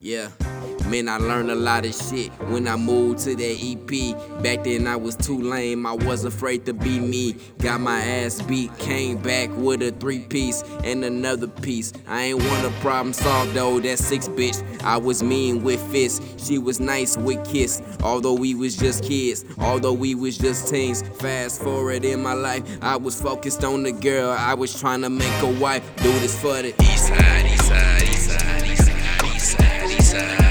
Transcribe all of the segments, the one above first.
Yeah, man, I learned a lot of shit when I moved to that EP. Back then I was too lame, I was afraid to be me. Got my ass beat, came back with a three piece and another piece. I ain't want a problem solved though, that six bitch. I was mean with fists, she was nice with kiss. Although we was just kids, although we was just teens. Fast forward in my life, I was focused on the girl. I was trying to make a wife, do this for the east side, side,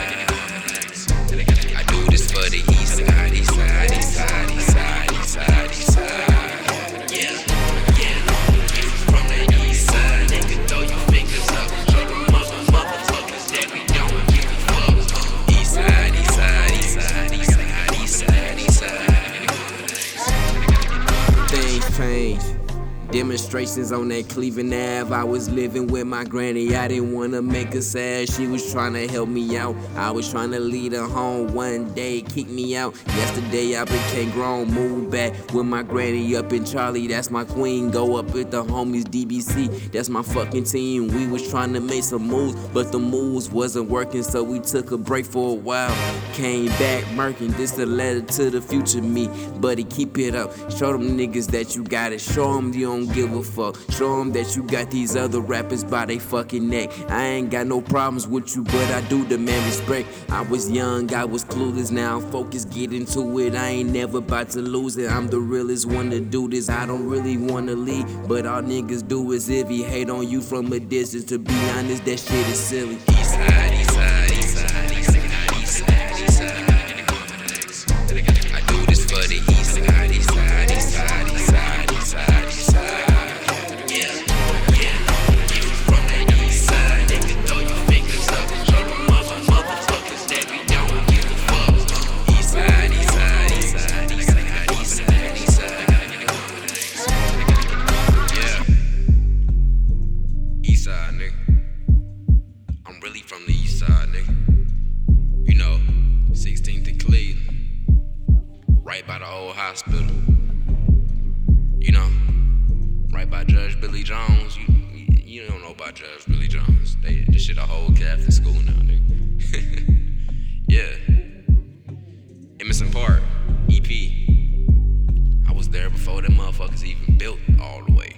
Demonstrations on that Cleveland Ave. I was living with my granny. I didn't wanna make her sad. She was trying to help me out. I was trying to lead her home. One day, kick me out. Yesterday, I became grown. Moved back with my granny up in Charlie. That's my queen. Go up with the homies DBC. That's my fucking team. We was trying to make some moves, but the moves wasn't working. So we took a break for a while. Came back murking. This a letter to the future me. Buddy, keep it up. Show them niggas that you got it. Show them you don't give a fuck. Show them that you got these other rappers by they fucking neck. I ain't got no problems with you, but I do demand respect. I was young, I was clueless. Now I'm focused, get into it. I ain't never about to lose it. I'm the realest one to do this. I don't really wanna leave, but all niggas do is if he hate on you from a distance. To be honest, that shit is silly. East side, nigga. I'm really from the east side, nigga. You know, 16th to Cleveland right by the old hospital. You know, right by Judge Billy Jones. You you, don't know about Judge Billy Jones. They this shit a whole Catholic school now, nigga. yeah. Emerson Park, EP. I was there before them motherfuckers even built all the way.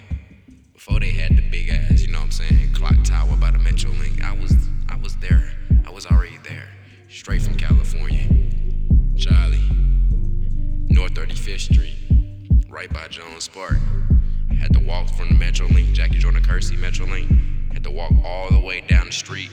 Before they had the big ass, I'm saying, clock tower by the Metro Link. I was I was there. I was already there. Straight from California. Charlie. North 35th Street, right by Jones Park. Had to walk from the Metro Link, Jackie Joyner-Kersee Metro Link. Had to walk all the way down the street